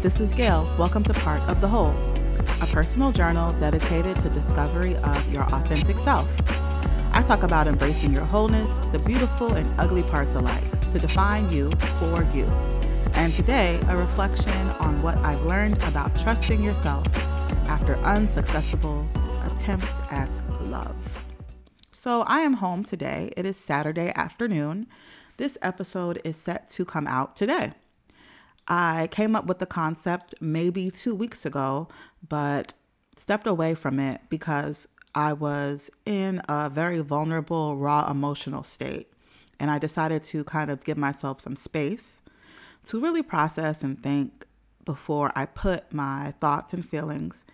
This is Gail. Welcome to Part of the Whole, a personal journal dedicated to discovery of your authentic self. I talk about embracing your wholeness, the beautiful and ugly parts alike, to define you for you. And today, a reflection on what I've learned about trusting yourself after unsuccessful attempts at love. So, I am home today. It is Saturday afternoon. This episode is set to come out today. I came up with the concept maybe two weeks ago, but stepped away from it because I was in a very vulnerable, raw emotional state. And I decided to kind of give myself some space to really process and think before I put my thoughts and feelings,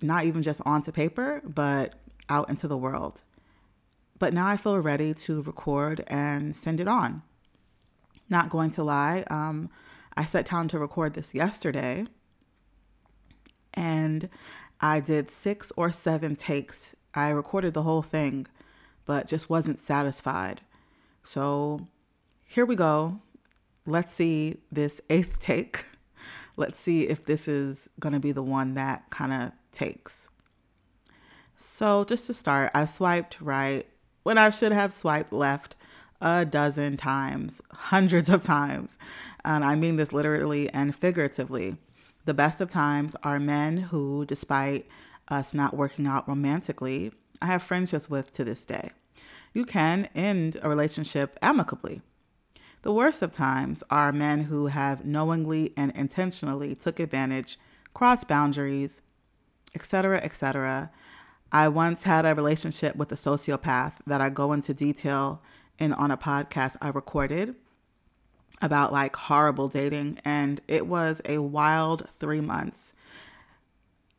not even just onto paper, but out into the world. But now I feel ready to record and send it on. Not going to lie, um, I sat down to record this yesterday and I did six or seven takes. I recorded the whole thing, but just wasn't satisfied. So here we go. Let's see this eighth take. Let's see if this is going to be the one that kind of takes. So, just to start, I swiped right when I should have swiped left a dozen times, hundreds of times. And I mean this literally and figuratively. The best of times are men who, despite us not working out romantically, I have friendships with to this day. You can end a relationship amicably. The worst of times are men who have knowingly and intentionally took advantage, crossed boundaries, etc., etc. I once had a relationship with a sociopath that I go into detail in on a podcast I recorded about like horrible dating and it was a wild 3 months.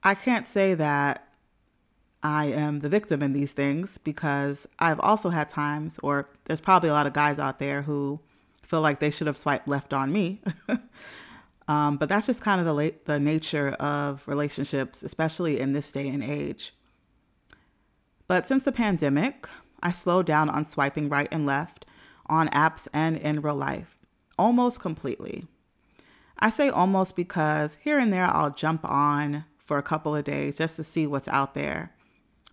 I can't say that I am the victim in these things because I've also had times or there's probably a lot of guys out there who feel like they should have swiped left on me. um, but that's just kind of the late, the nature of relationships, especially in this day and age. But since the pandemic, I slowed down on swiping right and left on apps and in real life, almost completely. I say almost because here and there I'll jump on for a couple of days just to see what's out there.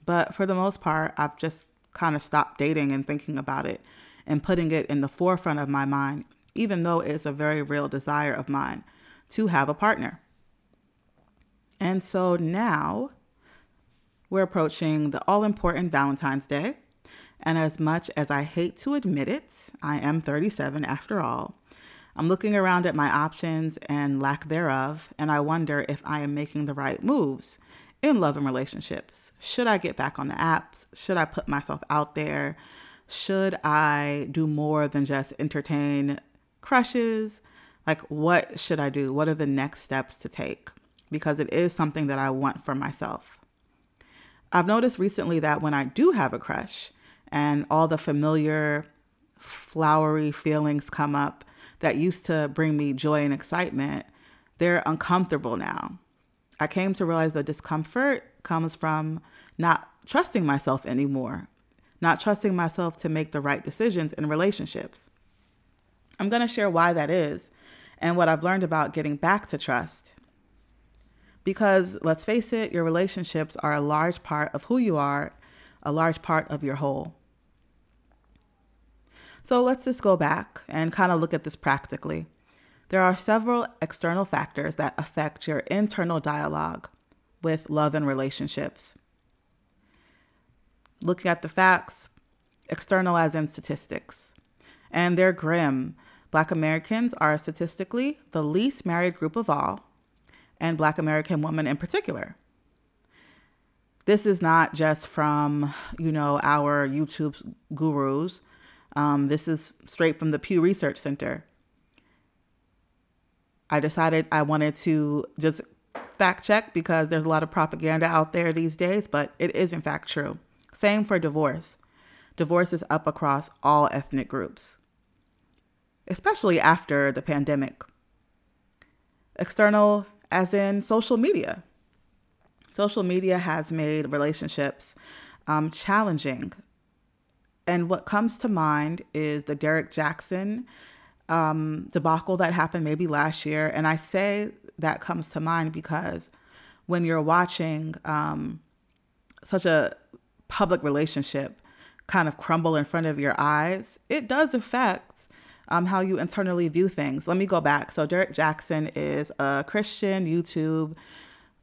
But for the most part, I've just kind of stopped dating and thinking about it and putting it in the forefront of my mind, even though it's a very real desire of mine to have a partner. And so now we're approaching the all important Valentine's Day. And as much as I hate to admit it, I am 37 after all. I'm looking around at my options and lack thereof, and I wonder if I am making the right moves in love and relationships. Should I get back on the apps? Should I put myself out there? Should I do more than just entertain crushes? Like, what should I do? What are the next steps to take? Because it is something that I want for myself. I've noticed recently that when I do have a crush, and all the familiar flowery feelings come up that used to bring me joy and excitement, they're uncomfortable now. I came to realize the discomfort comes from not trusting myself anymore, not trusting myself to make the right decisions in relationships. I'm going to share why that is and what I've learned about getting back to trust. Because let's face it, your relationships are a large part of who you are, a large part of your whole. So let's just go back and kind of look at this practically. There are several external factors that affect your internal dialogue with love and relationships. Looking at the facts, external as in statistics, and they're grim. Black Americans are statistically the least married group of all, and Black American women in particular. This is not just from, you know, our YouTube gurus um, this is straight from the Pew Research Center. I decided I wanted to just fact check because there's a lot of propaganda out there these days, but it is in fact true. Same for divorce. Divorce is up across all ethnic groups, especially after the pandemic. External, as in social media. Social media has made relationships um, challenging and what comes to mind is the Derrick Jackson um, debacle that happened maybe last year. And I say that comes to mind because when you're watching um, such a public relationship kind of crumble in front of your eyes, it does affect um, how you internally view things. Let me go back. So, Derrick Jackson is a Christian YouTube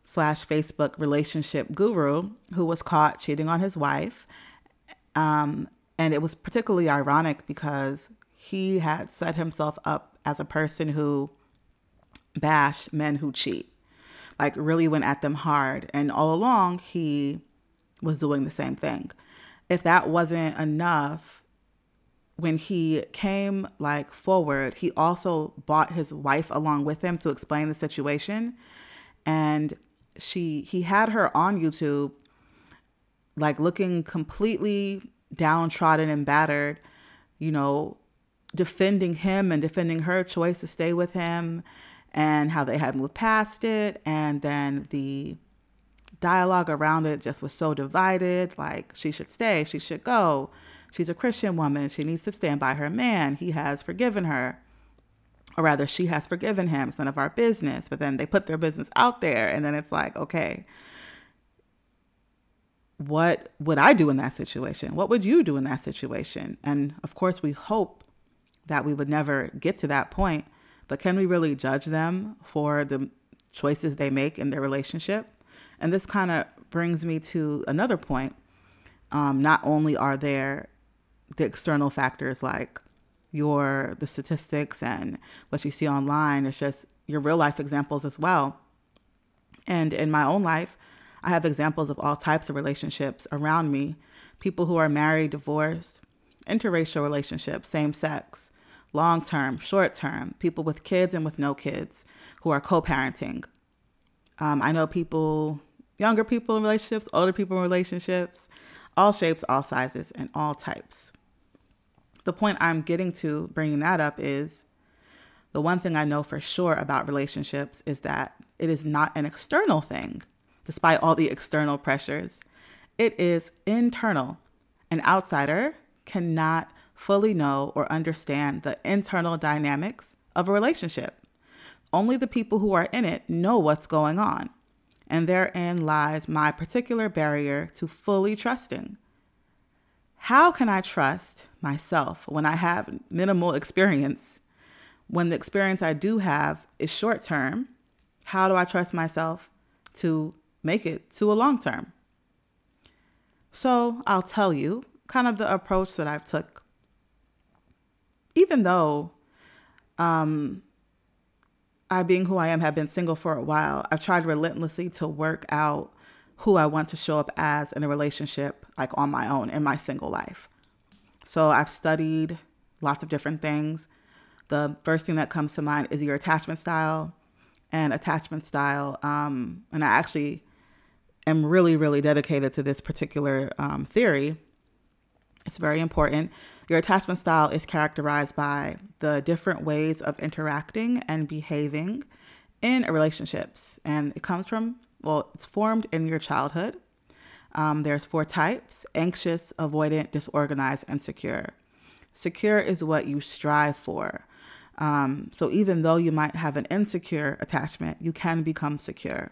slash Facebook relationship guru who was caught cheating on his wife. Um, and it was particularly ironic because he had set himself up as a person who bashed men who cheat, like really went at them hard. And all along, he was doing the same thing. If that wasn't enough, when he came like forward, he also brought his wife along with him to explain the situation. And she he had her on YouTube like looking completely downtrodden and battered, you know, defending him and defending her choice to stay with him and how they had moved past it and then the dialogue around it just was so divided like she should stay, she should go. She's a Christian woman, she needs to stand by her man. He has forgiven her or rather she has forgiven him it's none of our business but then they put their business out there and then it's like okay what would i do in that situation what would you do in that situation and of course we hope that we would never get to that point but can we really judge them for the choices they make in their relationship and this kind of brings me to another point um, not only are there the external factors like your the statistics and what you see online. It's just your real life examples as well. And in my own life, I have examples of all types of relationships around me. People who are married, divorced, interracial relationships, same sex, long term, short term, people with kids and with no kids who are co parenting. Um, I know people, younger people in relationships, older people in relationships, all shapes, all sizes, and all types. The point I'm getting to bringing that up is the one thing I know for sure about relationships is that it is not an external thing, despite all the external pressures. It is internal. An outsider cannot fully know or understand the internal dynamics of a relationship. Only the people who are in it know what's going on. And therein lies my particular barrier to fully trusting. How can I trust myself when I have minimal experience? When the experience I do have is short term, how do I trust myself to make it to a long term? So I'll tell you kind of the approach that I've took. Even though um, I, being who I am, have been single for a while, I've tried relentlessly to work out who I want to show up as in a relationship, like on my own in my single life. So I've studied lots of different things. The first thing that comes to mind is your attachment style and attachment style. Um, and I actually am really, really dedicated to this particular um, theory. It's very important. Your attachment style is characterized by the different ways of interacting and behaving in relationships. And it comes from well, it's formed in your childhood. Um, there's four types anxious, avoidant, disorganized, and secure. Secure is what you strive for. Um, so even though you might have an insecure attachment, you can become secure.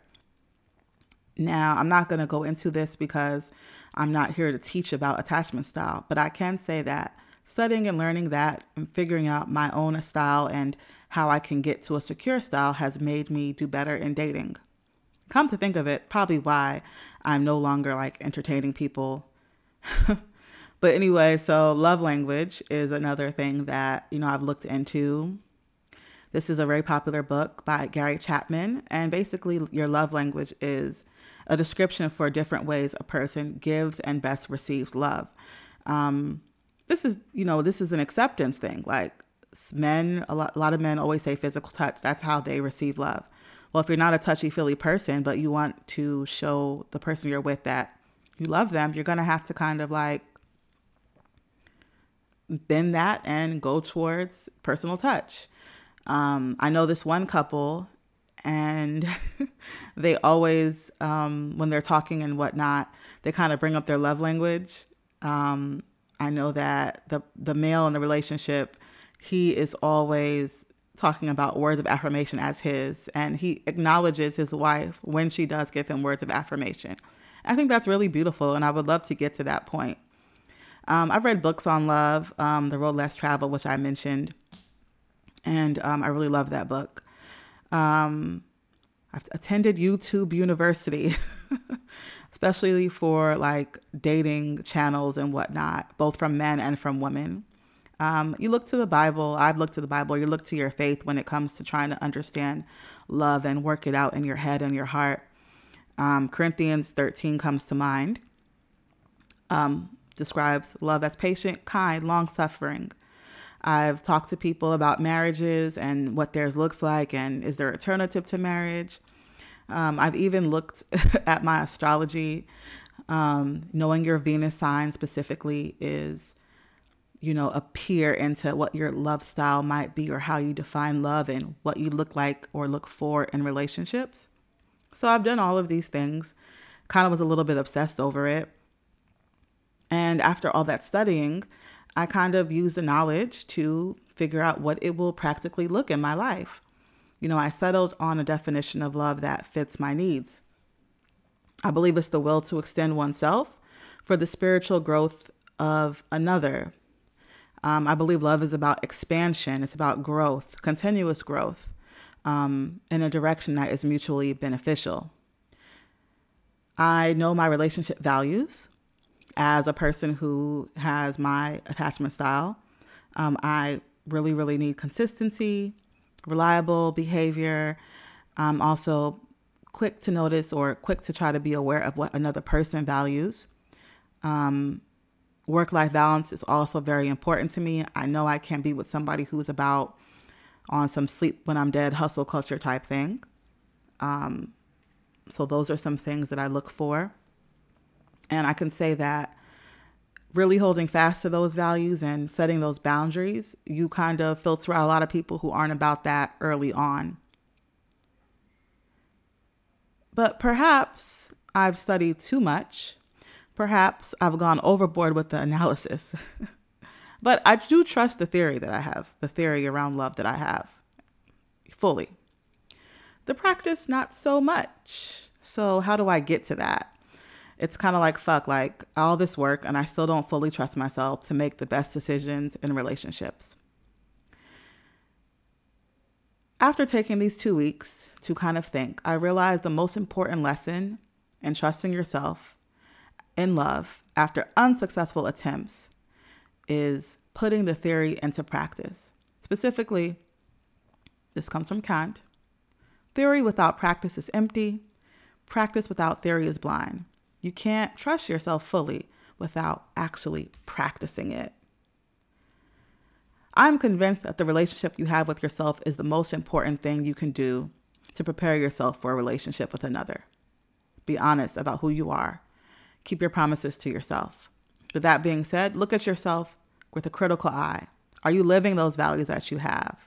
Now, I'm not going to go into this because I'm not here to teach about attachment style, but I can say that studying and learning that and figuring out my own style and how I can get to a secure style has made me do better in dating come to think of it, probably why I'm no longer like entertaining people. but anyway, so love language is another thing that, you know, I've looked into. This is a very popular book by Gary Chapman. And basically, your love language is a description for different ways a person gives and best receives love. Um, this is, you know, this is an acceptance thing. Like men, a lot, a lot of men always say physical touch. That's how they receive love well, if you're not a touchy feely person, but you want to show the person you're with that you love them, you're going to have to kind of like bend that and go towards personal touch. Um, I know this one couple, and they always, um, when they're talking and whatnot, they kind of bring up their love language. Um, I know that the the male in the relationship he is always talking about words of affirmation as his, and he acknowledges his wife when she does give him words of affirmation. I think that's really beautiful, and I would love to get to that point. Um, I've read books on love, um, The Road Less Traveled, which I mentioned, and um, I really love that book. Um, I've attended YouTube University, especially for like dating channels and whatnot, both from men and from women. Um, you look to the Bible. I've looked to the Bible. You look to your faith when it comes to trying to understand love and work it out in your head and your heart. Um, Corinthians 13 comes to mind. Um, describes love as patient, kind, long suffering. I've talked to people about marriages and what theirs looks like and is there an alternative to marriage. Um, I've even looked at my astrology. Um, knowing your Venus sign specifically is you know, appear into what your love style might be or how you define love and what you look like or look for in relationships. So I've done all of these things, kind of was a little bit obsessed over it. And after all that studying, I kind of use the knowledge to figure out what it will practically look in my life. You know, I settled on a definition of love that fits my needs. I believe it's the will to extend oneself for the spiritual growth of another um, I believe love is about expansion, it's about growth, continuous growth um, in a direction that is mutually beneficial. I know my relationship values as a person who has my attachment style. Um, I really, really need consistency, reliable behavior. I'm also quick to notice or quick to try to be aware of what another person values. Um, Work life balance is also very important to me. I know I can't be with somebody who's about on some sleep when I'm dead hustle culture type thing. Um, so those are some things that I look for. And I can say that really holding fast to those values and setting those boundaries, you kind of filter out a lot of people who aren't about that early on. But perhaps I've studied too much Perhaps I've gone overboard with the analysis. but I do trust the theory that I have, the theory around love that I have fully. The practice, not so much. So, how do I get to that? It's kind of like fuck, like all this work, and I still don't fully trust myself to make the best decisions in relationships. After taking these two weeks to kind of think, I realized the most important lesson in trusting yourself in love after unsuccessful attempts is putting the theory into practice. Specifically, this comes from Kant. Theory without practice is empty. Practice without theory is blind. You can't trust yourself fully without actually practicing it. I'm convinced that the relationship you have with yourself is the most important thing you can do to prepare yourself for a relationship with another. Be honest about who you are keep your promises to yourself. With that being said, look at yourself with a critical eye. Are you living those values that you have?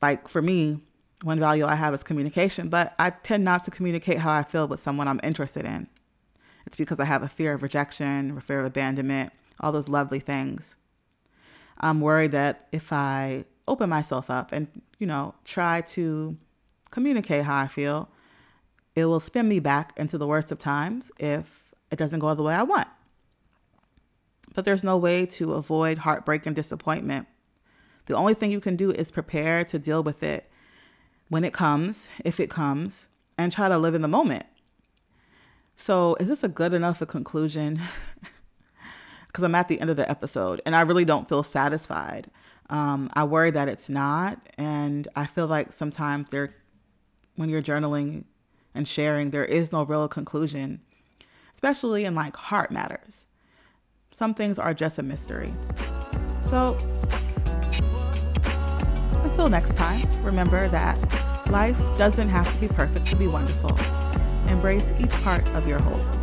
Like for me, one value I have is communication, but I tend not to communicate how I feel with someone I'm interested in. It's because I have a fear of rejection, a fear of abandonment, all those lovely things. I'm worried that if I open myself up and, you know, try to communicate how I feel, it will spin me back into the worst of times if it doesn't go the way I want. But there's no way to avoid heartbreak and disappointment. The only thing you can do is prepare to deal with it when it comes, if it comes, and try to live in the moment. So, is this a good enough a conclusion? Because I'm at the end of the episode and I really don't feel satisfied. Um, I worry that it's not. And I feel like sometimes there, when you're journaling, and sharing, there is no real conclusion, especially in like heart matters. Some things are just a mystery. So, until next time, remember that life doesn't have to be perfect to be wonderful. Embrace each part of your whole.